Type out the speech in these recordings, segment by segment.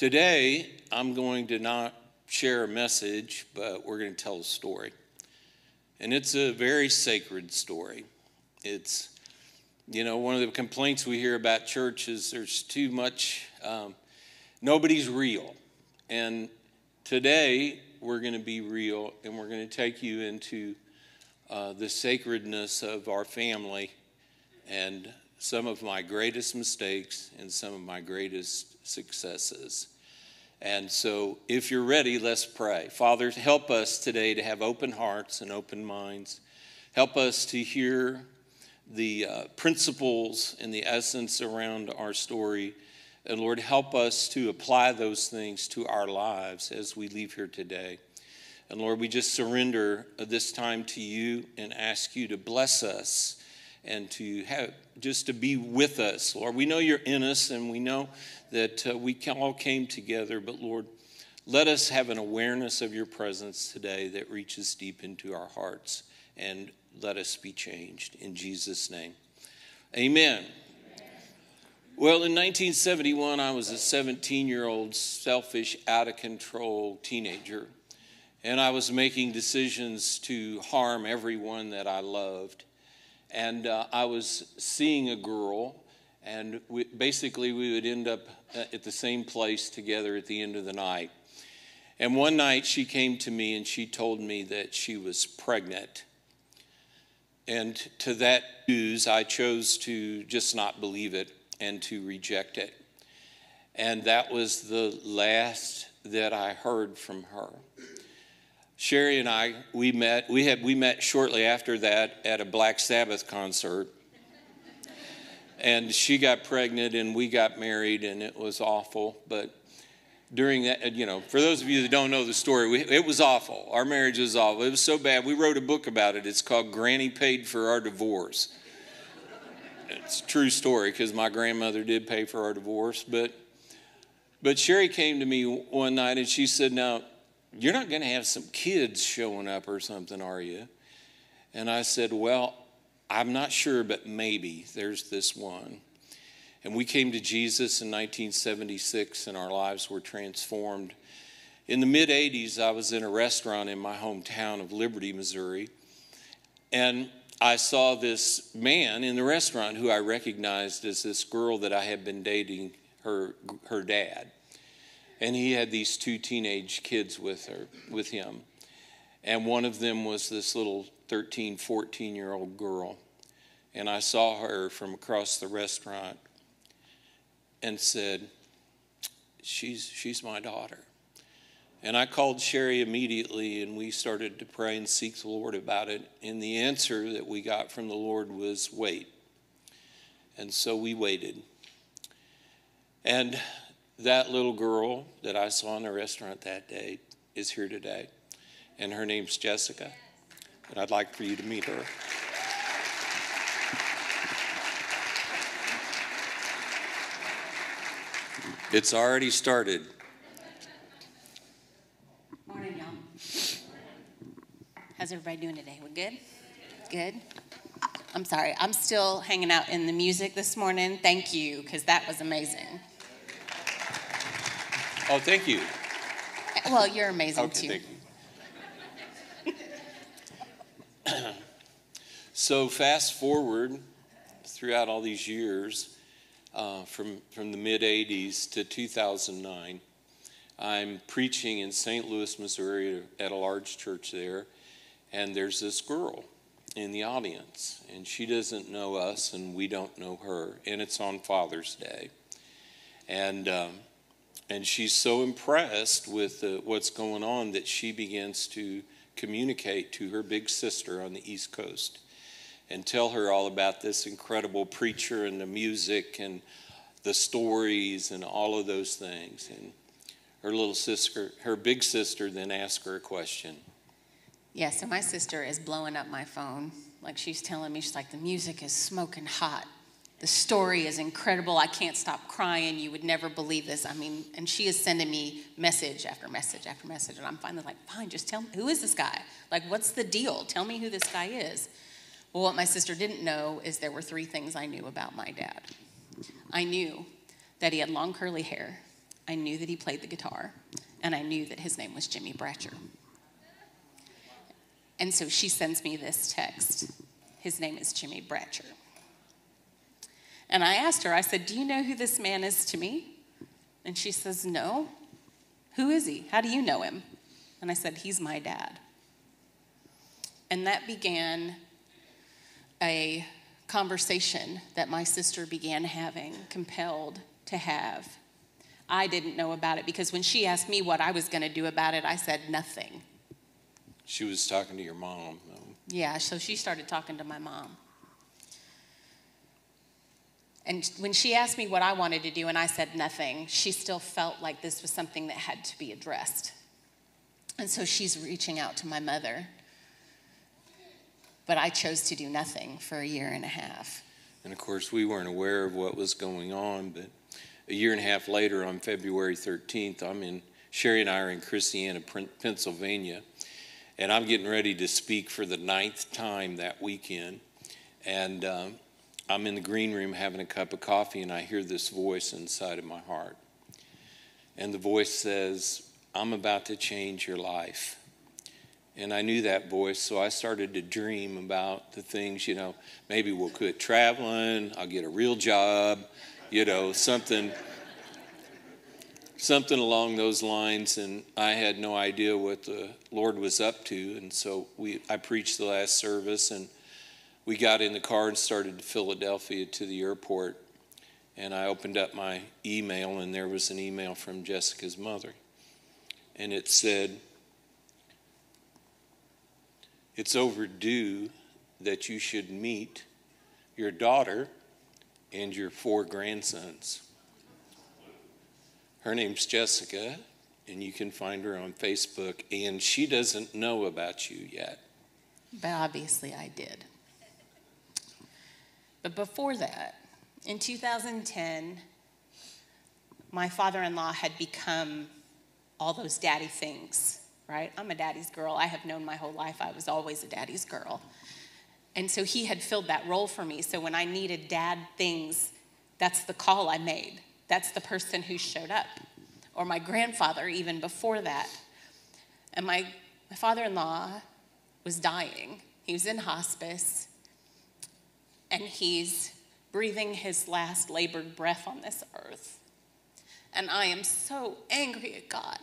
Today, I'm going to not share a message, but we're going to tell a story. And it's a very sacred story. It's, you know, one of the complaints we hear about church is there's too much, um, nobody's real. And today, we're going to be real and we're going to take you into uh, the sacredness of our family and some of my greatest mistakes and some of my greatest successes. And so, if you're ready, let's pray. Father, help us today to have open hearts and open minds. Help us to hear the uh, principles and the essence around our story. And Lord, help us to apply those things to our lives as we leave here today. And Lord, we just surrender this time to you and ask you to bless us and to have just to be with us, Lord. We know you're in us and we know that uh, we all came together, but Lord, let us have an awareness of your presence today that reaches deep into our hearts and let us be changed in Jesus' name. Amen. Well, in 1971, I was a 17 year old, selfish, out of control teenager, and I was making decisions to harm everyone that I loved and uh, I was seeing a girl, and we, basically we would end up uh, at the same place together at the end of the night. And one night she came to me and she told me that she was pregnant. And to that news, I chose to just not believe it and to reject it. And that was the last that I heard from her. Sherry and I, we met, we, had, we met shortly after that at a Black Sabbath concert. and she got pregnant and we got married and it was awful. But during that, you know, for those of you that don't know the story, we, it was awful. Our marriage was awful. It was so bad. We wrote a book about it. It's called Granny Paid for Our Divorce. It's a true story because my grandmother did pay for our divorce. But, but Sherry came to me one night and she said, Now, you're not going to have some kids showing up or something, are you? And I said, Well, I'm not sure, but maybe there's this one. And we came to Jesus in 1976, and our lives were transformed. In the mid 80s, I was in a restaurant in my hometown of Liberty, Missouri, and I saw this man in the restaurant who I recognized as this girl that I had been dating her, her dad and he had these two teenage kids with her with him. And one of them was this little 13 14 year old girl. And i saw her from across the restaurant and said she's she's my daughter. And i called sherry immediately and we started to pray and seek the lord about it. And the answer that we got from the lord was wait. And so we waited. And that little girl that I saw in the restaurant that day is here today, and her name's Jessica, and I'd like for you to meet her. It's already started. Morning, y'all. How's everybody doing today? We're good? Good. I'm sorry. I'm still hanging out in the music this morning. Thank you, because that was amazing. Oh, thank you. Well, you're amazing okay, too. so fast forward throughout all these years, uh, from from the mid '80s to 2009, I'm preaching in St. Louis, Missouri, at a large church there, and there's this girl in the audience, and she doesn't know us, and we don't know her, and it's on Father's Day, and. Um, and she's so impressed with uh, what's going on that she begins to communicate to her big sister on the East Coast and tell her all about this incredible preacher and the music and the stories and all of those things. And her little sister, her big sister, then asked her a question. Yeah, so my sister is blowing up my phone. Like she's telling me, she's like, the music is smoking hot. The story is incredible. I can't stop crying. You would never believe this. I mean, and she is sending me message after message after message. And I'm finally like, fine, just tell me, who is this guy? Like, what's the deal? Tell me who this guy is. Well, what my sister didn't know is there were three things I knew about my dad. I knew that he had long curly hair. I knew that he played the guitar, and I knew that his name was Jimmy Bratcher. And so she sends me this text. His name is Jimmy Bratcher. And I asked her, I said, Do you know who this man is to me? And she says, No. Who is he? How do you know him? And I said, He's my dad. And that began a conversation that my sister began having, compelled to have. I didn't know about it because when she asked me what I was going to do about it, I said nothing. She was talking to your mom. though. Yeah, so she started talking to my mom. And when she asked me what I wanted to do and I said nothing, she still felt like this was something that had to be addressed. And so she's reaching out to my mother. But I chose to do nothing for a year and a half. And of course, we weren't aware of what was going on, but a year and a half later, on February 13th, I'm in, Sherry and I are in Christiana, Pennsylvania, and I'm getting ready to speak for the ninth time that weekend. And um, I'm in the green room having a cup of coffee, and I hear this voice inside of my heart. And the voice says, I'm about to change your life. And I knew that voice, so I started to dream about the things, you know, maybe we'll quit traveling, I'll get a real job, you know, something something along those lines and I had no idea what the Lord was up to and so we I preached the last service and we got in the car and started to Philadelphia to the airport and I opened up my email and there was an email from Jessica's mother and it said it's overdue that you should meet your daughter and your four grandsons. Her name's Jessica, and you can find her on Facebook, and she doesn't know about you yet. But obviously I did. But before that, in 2010, my father in law had become all those daddy things, right? I'm a daddy's girl. I have known my whole life I was always a daddy's girl. And so he had filled that role for me. So when I needed dad things, that's the call I made. That's the person who showed up. Or my grandfather, even before that. And my, my father in law was dying. He was in hospice. And he's breathing his last labored breath on this earth. And I am so angry at God.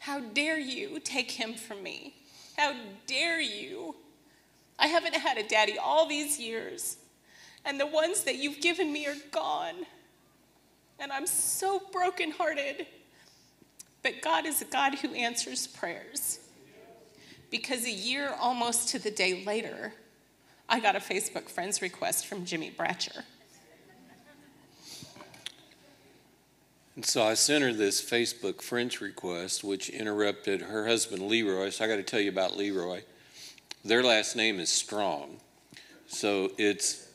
How dare you take him from me? How dare you? I haven't had a daddy all these years, and the ones that you've given me are gone. And I'm so brokenhearted. But God is a God who answers prayers. Because a year almost to the day later, I got a Facebook friends request from Jimmy Bratcher. And so I sent her this Facebook friends request, which interrupted her husband Leroy. So I got to tell you about Leroy. Their last name is Strong. So it's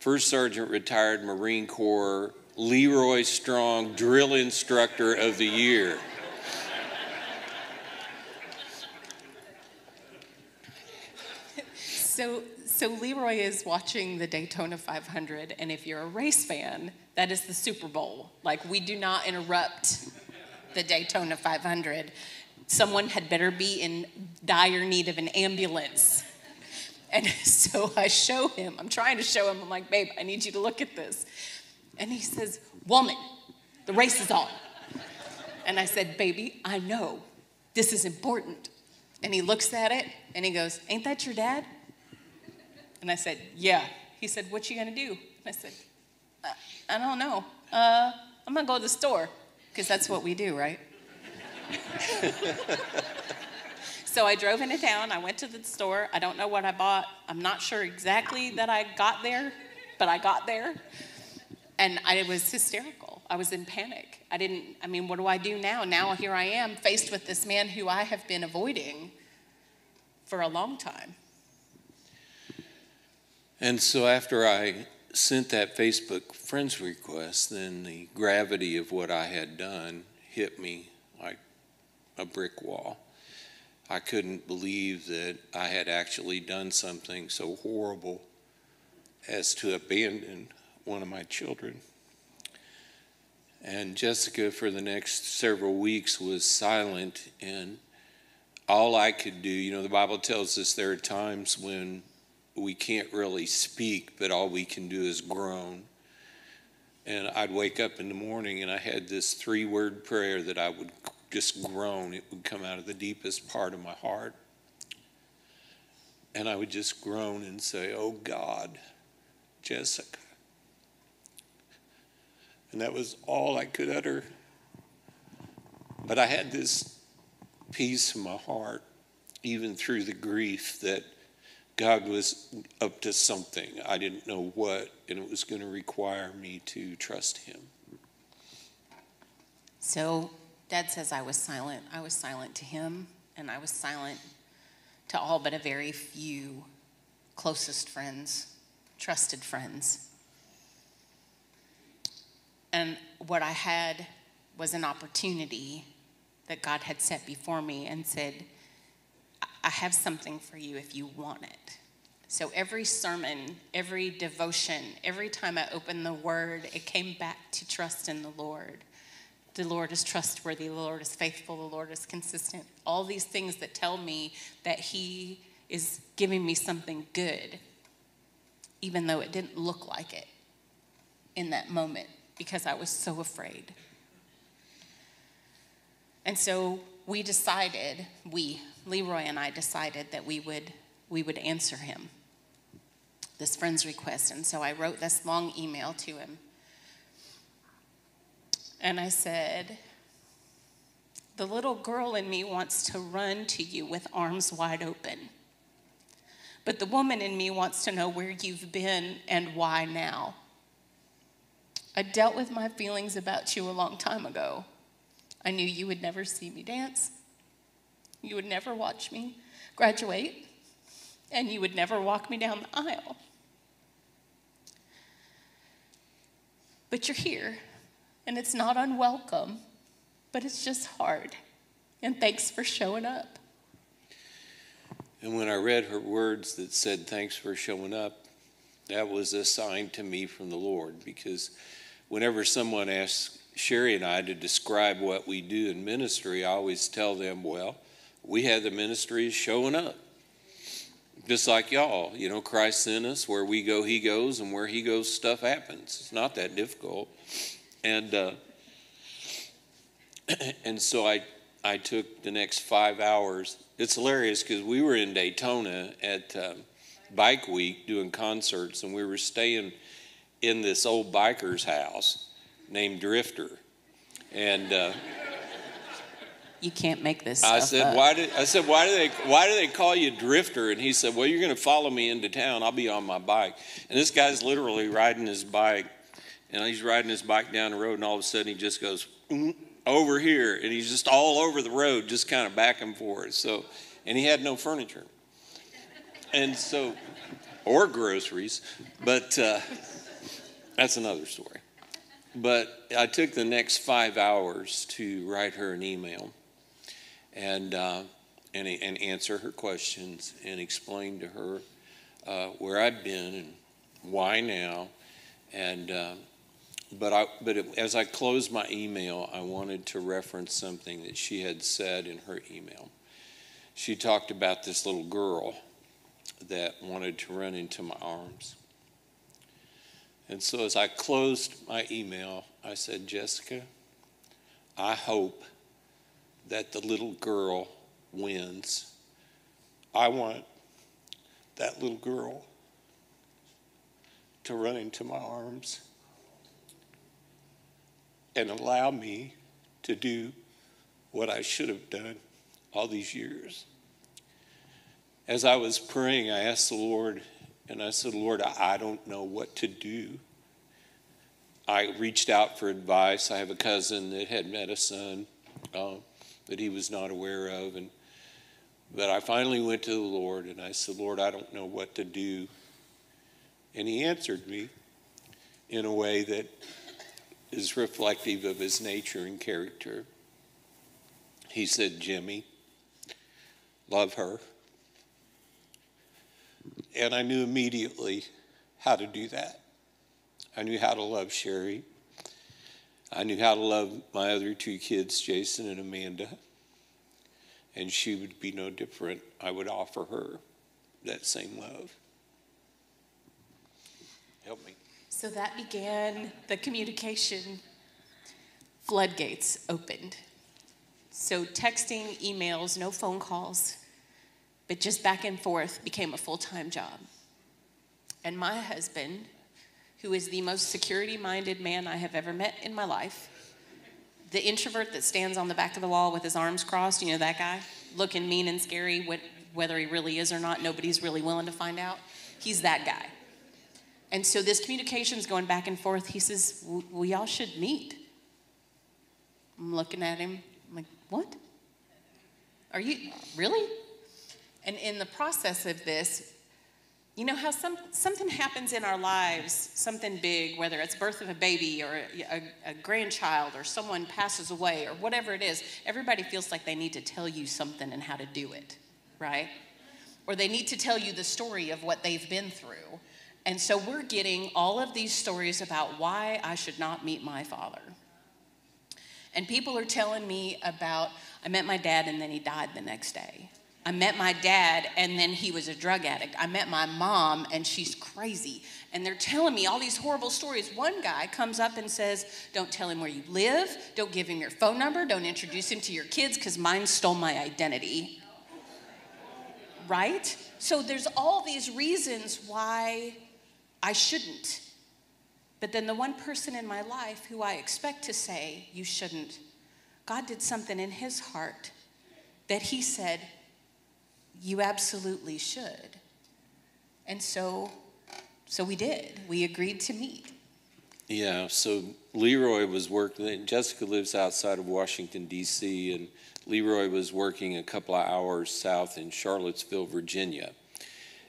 First Sergeant retired Marine Corps Leroy Strong Drill Instructor of the Year. So, so Leroy is watching the Daytona 500, and if you're a race fan, that is the Super Bowl. Like, we do not interrupt the Daytona 500. Someone had better be in dire need of an ambulance. And so I show him, I'm trying to show him, I'm like, babe, I need you to look at this. And he says, Woman, the race is on. And I said, Baby, I know this is important. And he looks at it and he goes, Ain't that your dad? And I said, Yeah. He said, What you gonna do? And I said, uh, I don't know. Uh, I'm gonna go to the store because that's what we do, right? so I drove into town. I went to the store. I don't know what I bought. I'm not sure exactly that I got there, but I got there. And I was hysterical. I was in panic. I didn't, I mean, what do I do now? Now here I am faced with this man who I have been avoiding for a long time. And so after I sent that Facebook friends request, then the gravity of what I had done hit me like a brick wall. I couldn't believe that I had actually done something so horrible as to abandon one of my children. And Jessica, for the next several weeks, was silent. And all I could do, you know, the Bible tells us there are times when we can't really speak, but all we can do is groan. And I'd wake up in the morning and I had this three word prayer that I would just groan. It would come out of the deepest part of my heart. And I would just groan and say, Oh God, Jessica. And that was all I could utter. But I had this peace in my heart, even through the grief, that God was up to something. I didn't know what, and it was going to require me to trust Him. So, Dad says I was silent. I was silent to him, and I was silent to all but a very few closest friends, trusted friends. And what I had was an opportunity that God had set before me and said, I have something for you if you want it. So every sermon, every devotion, every time I opened the word, it came back to trust in the Lord. The Lord is trustworthy, the Lord is faithful, the Lord is consistent. All these things that tell me that He is giving me something good, even though it didn't look like it in that moment because I was so afraid. And so we decided, we, Leroy and I decided that we would, we would answer him, this friend's request. And so I wrote this long email to him. And I said, The little girl in me wants to run to you with arms wide open. But the woman in me wants to know where you've been and why now. I dealt with my feelings about you a long time ago. I knew you would never see me dance. You would never watch me graduate. And you would never walk me down the aisle. But you're here, and it's not unwelcome, but it's just hard. And thanks for showing up. And when I read her words that said, Thanks for showing up, that was a sign to me from the Lord because whenever someone asks Sherry and I to describe what we do in ministry, I always tell them, well, we have the ministry showing up. Just like y'all, you know, Christ sent us. Where we go, He goes, and where He goes, stuff happens. It's not that difficult. And uh, and so I I took the next five hours. It's hilarious because we were in Daytona at um, Bike Week doing concerts, and we were staying in this old biker's house named Drifter. And uh, you can't make this. I said, up. why did I said why do they why do they call you Drifter? And he said, well, you're going to follow me into town. I'll be on my bike. And this guy's literally riding his bike, and he's riding his bike down the road, and all of a sudden he just goes mm, over here, and he's just all over the road, just kind of back and forth. So, and he had no furniture, and so, or groceries, but. Uh, that's another story. But I took the next five hours to write her an email and, uh, and, and answer her questions and explain to her uh, where I've been and why now. And, uh, but I, but it, as I closed my email, I wanted to reference something that she had said in her email. She talked about this little girl that wanted to run into my arms. And so as I closed my email, I said, Jessica, I hope that the little girl wins. I want that little girl to run into my arms and allow me to do what I should have done all these years. As I was praying, I asked the Lord and I said, Lord, I don't know what to do. I reached out for advice. I have a cousin that had met a son uh, that he was not aware of. And but I finally went to the Lord and I said, Lord, I don't know what to do. And he answered me in a way that is reflective of his nature and character. He said, Jimmy, love her. And I knew immediately how to do that. I knew how to love Sherry. I knew how to love my other two kids, Jason and Amanda, and she would be no different. I would offer her that same love. Help me. So that began the communication floodgates opened. So texting, emails, no phone calls, but just back and forth became a full time job. And my husband, who is the most security minded man I have ever met in my life, the introvert that stands on the back of the wall with his arms crossed, you know that guy, looking mean and scary, whether he really is or not, nobody's really willing to find out. He's that guy. And so this communication's going back and forth. He says, Well, y'all should meet. I'm looking at him. I'm like, What? Are you really? And in the process of this, you know how some, something happens in our lives, something big, whether it's birth of a baby or a, a, a, grandchild or someone passes away or whatever it is, everybody feels like they need to tell you something and how to do it, right? Or they need to tell you the story of what they've been through. And so we're getting all of these stories about why I should not meet my father. And people are telling me about, I met my dad and then he died the next day. I met my dad and then he was a drug addict. I met my mom and she's crazy. And they're telling me all these horrible stories. One guy comes up and says, Don't tell him where you live, don't give him your phone number, don't introduce him to your kids because mine stole my identity. Right? So there's all these reasons why I shouldn't. But then the one person in my life who I expect to say, you shouldn't, God did something in his heart that he said, you absolutely should. And so, so we did. We agreed to meet. Yeah, so Leroy was working, Jessica lives outside of Washington, D.C., and Leroy was working a couple of hours south in Charlottesville, Virginia.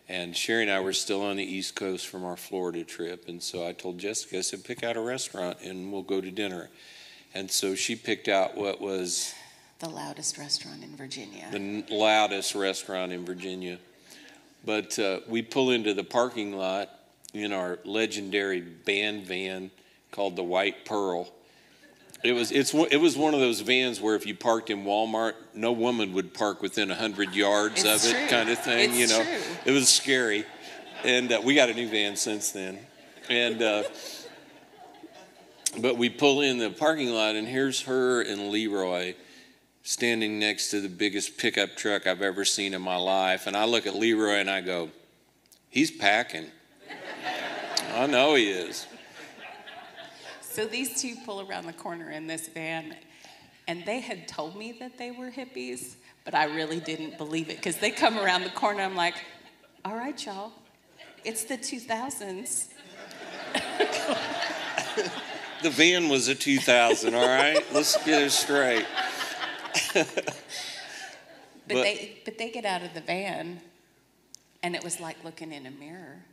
And Sherry and I were still on the East Coast from our Florida trip. And so I told Jessica, I said, pick out a restaurant and we'll go to dinner. And so she picked out what was the loudest restaurant in Virginia. The loudest restaurant in Virginia. But uh, we pull into the parking lot in our legendary band van called the White Pearl. It was it's it was one of those vans where if you parked in Walmart, no woman would park within hundred yards it's of true. it, kind of thing. It's you know, true. it was scary, and uh, we got a new van since then, and. Uh, but we pull in the parking lot, and here's her and Leroy standing next to the biggest pickup truck I've ever seen in my life. And I look at Leroy and I go, he's packing. I know he is. So these two pull around the corner in this van, and they had told me that they were hippies, but I really didn't believe it because they come around the corner. I'm like, all right, y'all, it's the 2000s. the van was a 2000, all right? Let's get it straight. but, but they but they get out of the van and it was like looking in a mirror.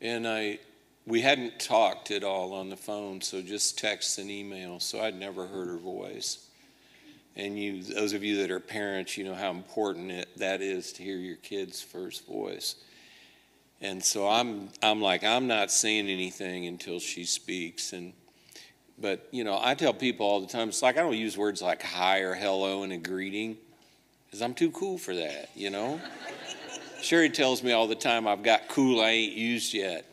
And I we hadn't talked at all on the phone, so just texts and email. So I'd never heard her voice. And you, those of you that are parents, you know how important it, that is to hear your kid's first voice. And so I'm, I'm like, I'm not saying anything until she speaks. And, but you know, I tell people all the time, it's like I don't use words like hi or hello in a greeting, because I'm too cool for that. You know. Sherry tells me all the time I've got cool I ain't used yet.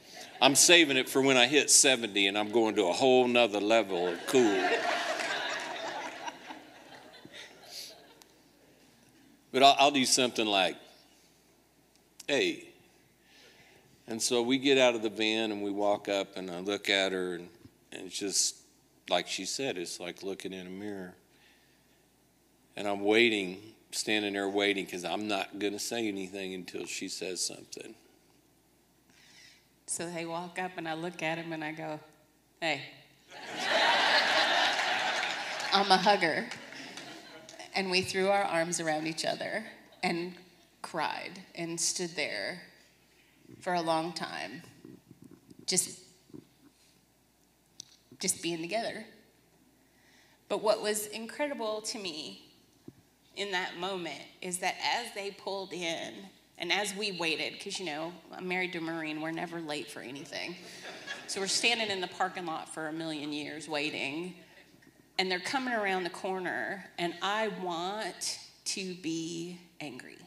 I'm saving it for when I hit 70 and I'm going to a whole nother level of cool. but I'll, I'll, do something like, hey. And so we get out of the van and we walk up and I look at her and, and it's just like she said, it's like looking in a mirror. And I'm waiting, standing there waiting because I'm not going to say anything until she says something. So they walk up and I look at him and I go, hey. I'm a hugger. And we threw our arms around each other and cried and stood there for a long time. Just just being together. But what was incredible to me in that moment is that as they pulled in and as we waited, because you know, I'm married to Marine, we're never late for anything. So we're standing in the parking lot for a million years waiting, and they're coming around the corner, and I want to be angry.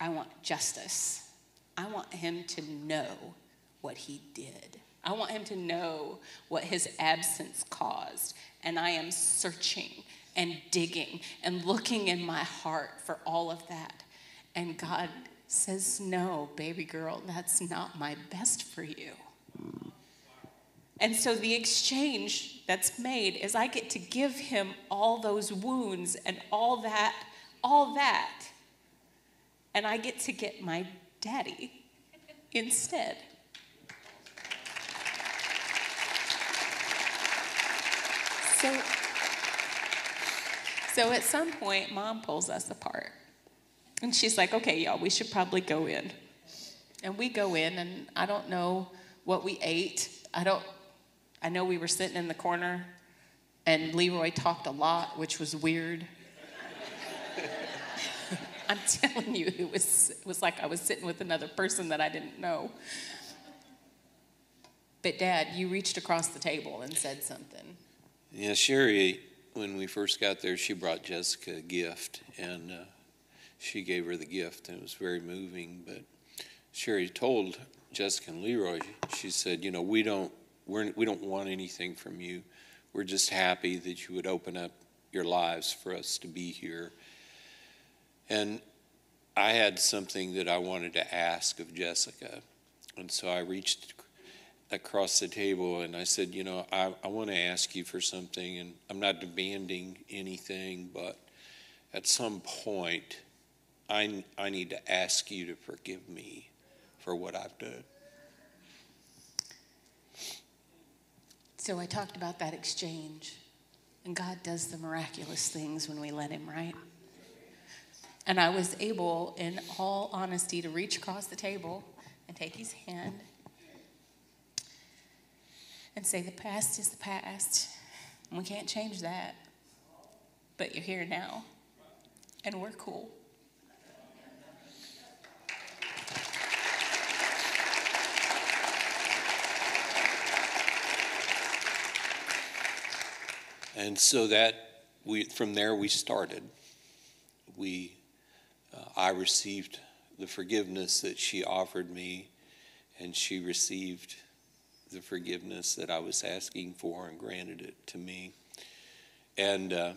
I want justice. I want him to know what he did. I want him to know what his absence caused. And I am searching and digging and looking in my heart for all of that. And God says, No, baby girl, that's not my best for you. And so the exchange that's made is I get to give him all those wounds and all that, all that. And I get to get my daddy instead. So, so at some point, mom pulls us apart. And she's like, okay, y'all, we should probably go in. And we go in, and I don't know what we ate. I don't, I know we were sitting in the corner, and Leroy talked a lot, which was weird. I'm telling you, it was, it was like I was sitting with another person that I didn't know. But, Dad, you reached across the table and said something. Yeah, Sherry, when we first got there, she brought Jessica a gift, and uh, she gave her the gift, and it was very moving. But Sherry told Jessica and Leroy, she said, "You know, we don't we're, we don't want anything from you. We're just happy that you would open up your lives for us to be here." And I had something that I wanted to ask of Jessica, and so I reached across the table and I said, you know, I, I want to ask you for something and I'm not demanding anything, but at some point I, I need to ask you to forgive me for what I've done. So I talked about that exchange. And God does the miraculous things when we let Him, right? And I was able, in all honesty, to reach across the table and take His hand and say, The past is the past. And we can't change that. But you're here now. And we're cool. And so that we, from there we started. We, uh, I received the forgiveness that she offered me, and she received the forgiveness that I was asking for and granted it to me. And, uh,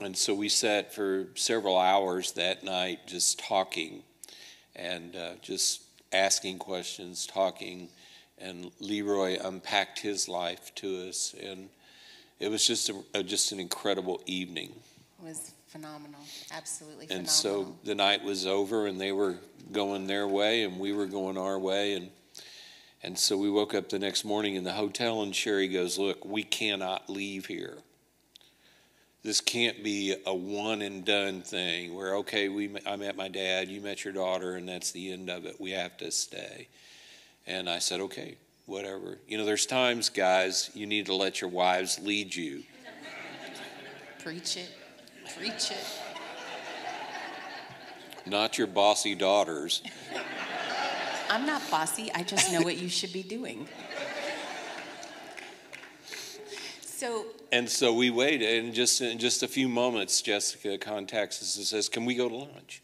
and so we sat for several hours that night just talking and uh, just asking questions, talking. And Leroy unpacked his life to us. And it was just, a, just an incredible evening. It was phenomenal, absolutely phenomenal. And so the night was over, and they were going their way, and we were going our way. And and so we woke up the next morning in the hotel, and Sherry goes, Look, we cannot leave here. This can't be a one and done thing where, okay, we, I met my dad, you met your daughter, and that's the end of it. We have to stay. And I said, Okay, whatever. You know, there's times, guys, you need to let your wives lead you. Preach it. Preach it. Not your bossy daughters. I'm not bossy, I just know what you should be doing. So and so we wait, and just in just a few moments, Jessica contacts us and says, "Can we go to lunch?"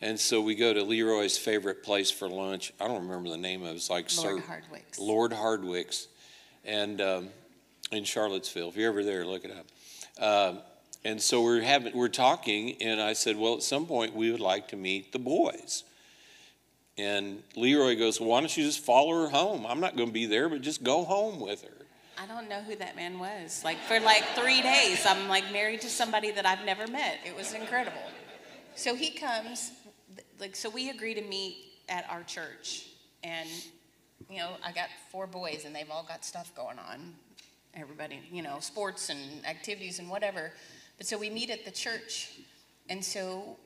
And so we go to Leroy's favorite place for lunch. I don't remember the name of it. It's like Lord Sir, Hardwick's. Lord Hardwick's, and um, in Charlottesville. If you're ever there, look it up. Uh, and so we're having we're talking, and I said, "Well, at some point we would like to meet the boys." And Leroy goes, well, Why don't you just follow her home? I'm not going to be there, but just go home with her. I don't know who that man was. Like, for like three days, I'm like married to somebody that I've never met. It was incredible. So he comes, like, so we agree to meet at our church. And, you know, I got four boys, and they've all got stuff going on. Everybody, you know, sports and activities and whatever. But so we meet at the church. And so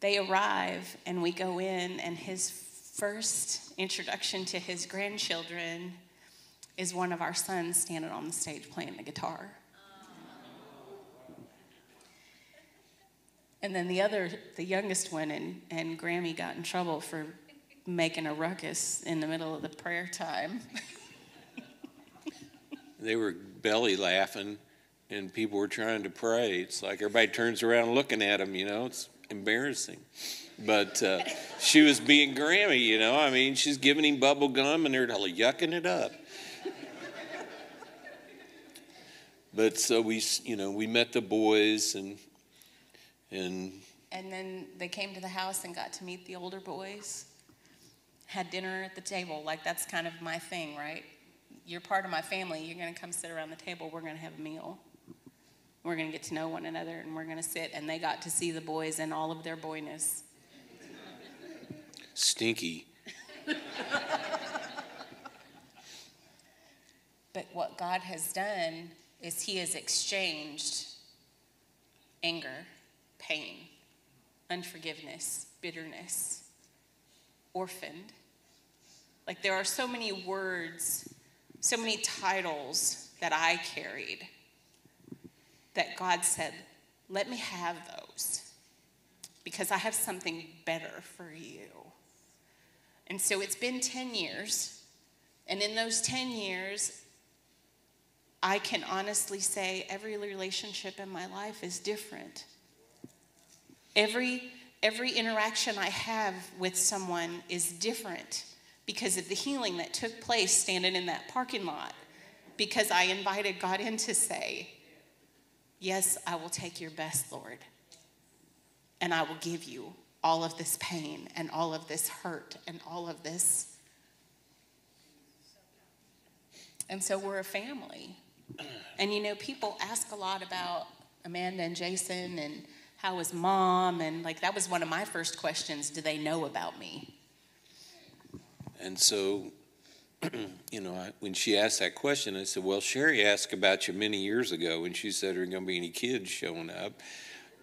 they arrive, and we go in, and his first introduction to his grandchildren is one of our sons standing on the stage playing the guitar. And then the other, the youngest one, and, and Grammy got in trouble for making a ruckus in the middle of the prayer time. They were belly laughing, and people were trying to pray. It's like everybody turns around looking at them, you know, it's embarrassing. But uh, she was being Grammy, you know. I mean, she's giving him bubble gum, and they're yucking it up. but so we, you know, we met the boys, and and And then they came to the house and got to meet the older boys. Had dinner at the table. Like that's kind of my thing, right? You're part of my family. You're going to come sit around the table. We're going to have a meal. We're going to get to know one another and we're going to sit. And they got to see the boys in all of their boyness. stinky. But what God has done is He has exchanged anger, pain, unforgiveness, bitterness, orphaned. Like there are so many words, so many titles that I carried that God said, let me have those because I have something better for you. And so it's been 10 years. And in those 10 years, I can honestly say every relationship in my life is different. Every, every interaction I have with someone is different because of the healing that took place standing in that parking lot. Because I invited God in to say, Yes, I will take your best, Lord. And I will give you all of this pain and all of this hurt and all of this. And so we're a family. And you know, people ask a lot about Amanda and Jason and how is mom? And like, that was one of my first questions do they know about me? And so, you know, I, when she asked that question, I said, Well, Sherry asked about you many years ago when she said there are going to be any kids showing up.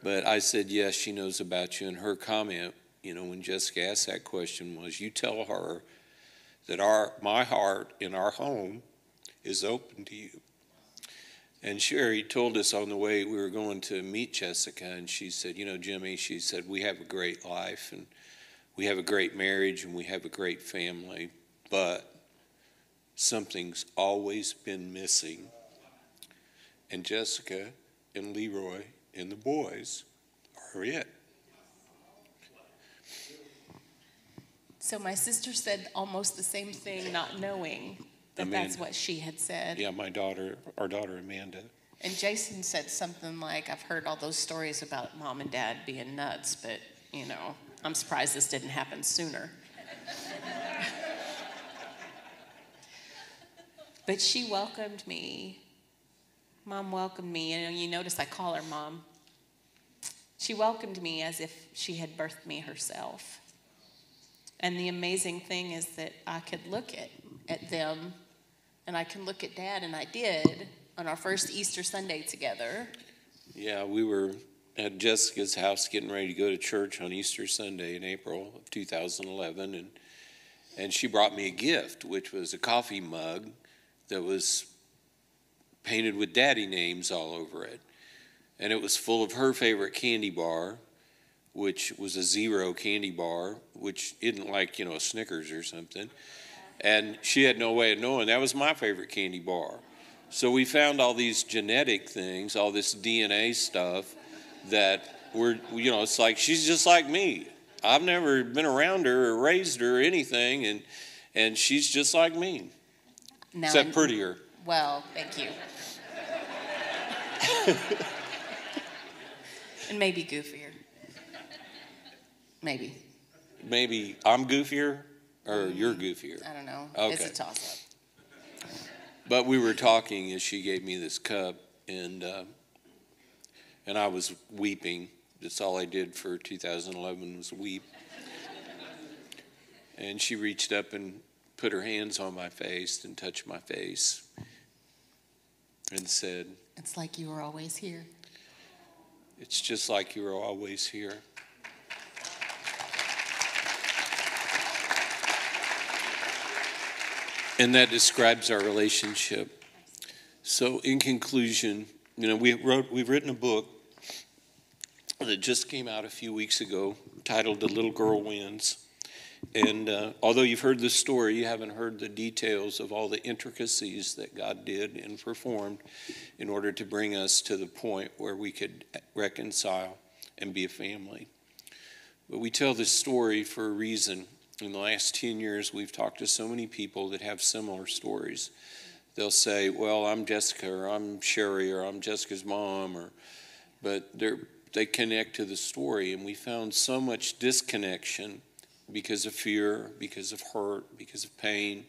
But I said, Yes, she knows about you. And her comment, you know, when Jessica asked that question was, You tell her that our, my heart in our home is open to you. And Sherry told us on the way we were going to meet Jessica, and she said, You know, Jimmy, she said, we have a great life and we have a great marriage and we have a great family, but something's always been missing. And Jessica and Leroy and the boys are it. So my sister said almost the same thing, not knowing that that's what she had said. Yeah, my daughter, our daughter Amanda. And Jason said something like, I've heard all those stories about mom and dad being nuts, but, you know, I'm surprised this didn't happen sooner. but she welcomed me. Mom welcomed me. And you notice I call her mom. She welcomed me as if she had birthed me herself. And the amazing thing is that I could look at, at them and I can look at dad, and I did on our first Easter Sunday together. Yeah, we were at Jessica's house getting ready to go to church on Easter Sunday in April of 2011, and and she brought me a gift, which was a coffee mug that was painted with daddy names all over it, and it was full of her favorite candy bar, which was a zero candy bar, which isn't like you know a Snickers or something, and she had no way of knowing that was my favorite candy bar. So we found all these genetic things, all this DNA stuff that we're, you know, it's like she's just like me. I've never been around her or raised her or anything, and and she's just like me, Now, except in- prettier. Well, thank you. and maybe goofier. Maybe. Maybe I'm goofier or you're goofier. I don't know. It's Okay. a toss up. But we were talking as she gave me this cup, and uh, and I was weeping. That's all I did for 2011 was weep. and she reached up and put her hands on my face and touched my face, and said, It's like you were always here. "It's just like you were always here." And that describes our relationship. So, in conclusion, you know, we wrote, we've written a book that just came out a few weeks ago titled The Little Girl Wins. And uh, although you've heard the story, you haven't heard the details of all the intricacies that God did and performed in order to bring us to the point where we could reconcile and be a family. But we tell this story for a reason. In the last 10 years, we've talked to so many people that have similar stories. They'll say, Well, I'm Jessica, or I'm Sherry, or I'm Jessica's mom, or, but they connect to the story. And we found so much disconnection because of fear, because of hurt, because of pain.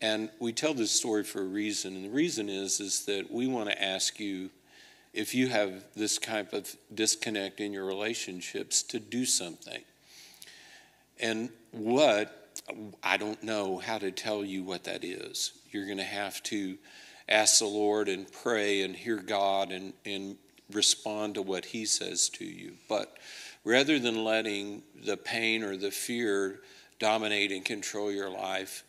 And we tell this story for a reason. And the reason is, is that we want to ask you if you have this type of disconnect in your relationships to do something. And what, I don't know how to tell you what that is. You're going to have to ask the Lord and pray and hear God and, and respond to what He says to you. But rather than letting the pain or the fear dominate and control your life,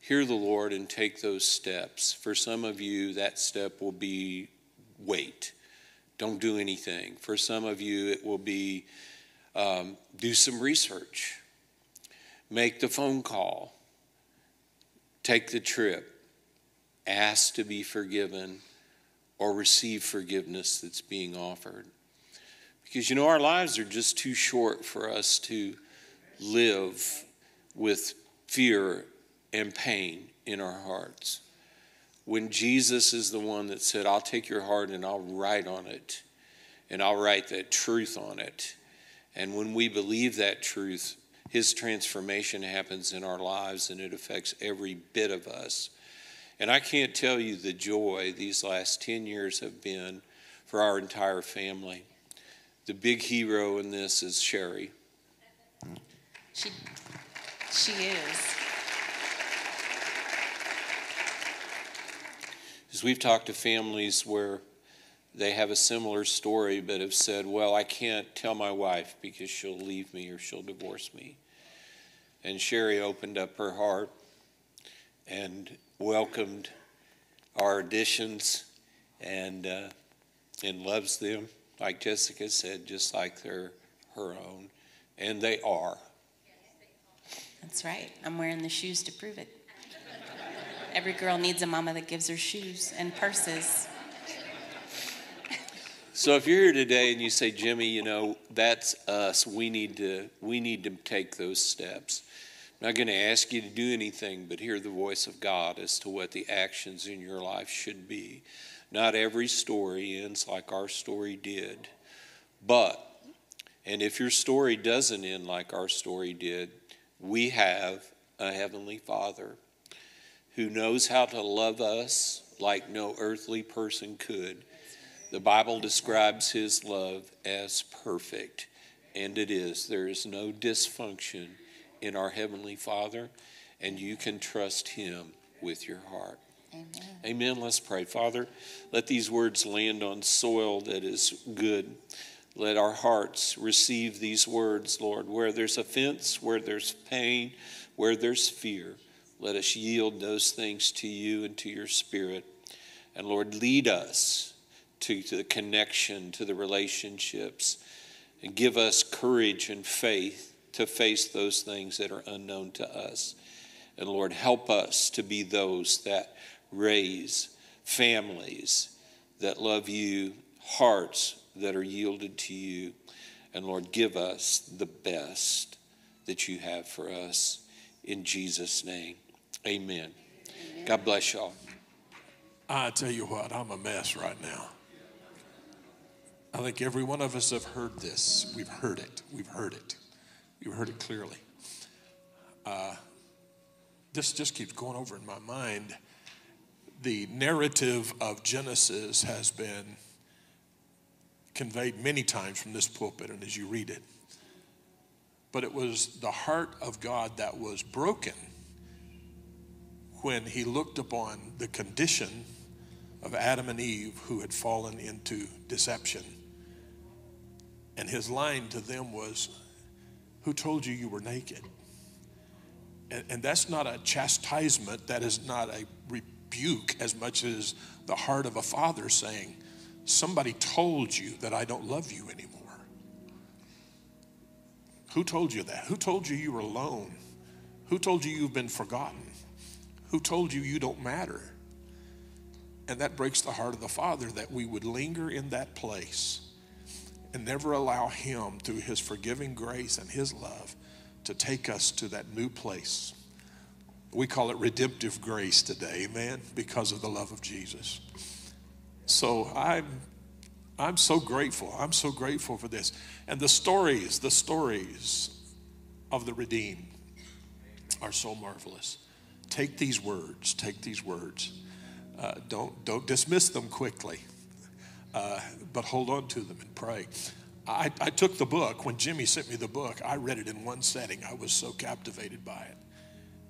hear the Lord and take those steps. For some of you, that step will be wait don't do anything. For some of you, it will be um, do some research, make the phone call, take the trip, ask to be forgiven, or receive forgiveness that's being offered. Because you know, our lives are just too short for us to live with fear and pain in our hearts when Jesus is the one that said, I'll take your heart and I'll write on it, and I'll write that truth on it. And when we believe that truth, his transformation happens in our lives and it affects every bit of us. And I can't tell you the joy these last 10 years have been for our entire family. The big hero in this is Sherry. She, she is. Because we've talked to families where they have a similar story but have said, Well, I can't tell my wife because she'll leave me or she'll divorce me. And Sherry opened up her heart and welcomed our additions and, uh, and loves them, like Jessica said, just like they're her own. And they are. That's right. I'm wearing the shoes to prove it. Every girl needs a mama that gives her shoes and purses. So if you're here today and you say, Jimmie, you know, that's us. We need to we need to take those steps. I'm not going to ask you to do anything but hear the voice of God as to what the actions in your life should be. Not every story ends like our story did. But and if your story doesn't end like our story did, we have a heavenly Father who knows how to love us like no earthly person could. The Bible describes his love as perfect, and it is. There is no dysfunction in our Heavenly Father, and you can trust him with your heart. Amen. Amen. Let's pray. Father, let these words land on soil that is good. Let our hearts receive these words, Lord, where there's offense, where there's pain, where there's fear. Let us yield those things to you and to your spirit. And Lord, lead us to, to the connection, to the relationships, and give us courage and faith to face those things that are unknown to us. And Lord, help us to be those that raise families that love you, hearts that are yielded to you. And Lord, give us the best that you have for us. In Jesus' name. Amen. Amen. God bless y'all. I tell you what, I'm a mess right now. I think every one of us have heard this. We've heard it. We've heard it. We've heard it clearly. Uh, this just keeps going over in my mind. The narrative of Genesis has been conveyed many times from this pulpit and as you read it. But it was the heart of God that was broken when he looked upon the condition of Adam and Eve who had fallen into deception. And his line to them was, Who told you you were naked? And, and, that's not a chastisement, that is not a rebuke as much as the heart of a father saying, Somebody told you that I don't love you anymore. Who told you that? Who told you you were alone? Who told you you've been forgotten? Who told you you don't matter? And that breaks the heart of the Father that we would linger in that place and never allow Him, through His forgiving grace and His love, to take us to that new place. We call it redemptive grace today, amen, because of the love of Jesus. So I'm I'm so grateful. I'm so grateful for this. And the stories, the stories of the redeemed are so marvelous. Take these words, take these words. Uh, don't, don't dismiss them quickly, uh, but hold on to them and pray. I, I took the book, when Jimmie sent me the book, I read it in one setting. I was so captivated by it.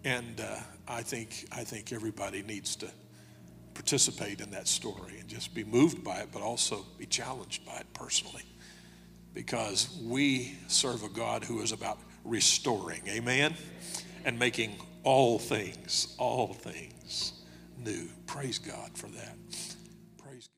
And uh, I, think, I think everybody needs to participate in that story and just be moved by it, but also be challenged by it personally. Because we serve a God who is about restoring, amen? And making all things, all things new. Praise God for that.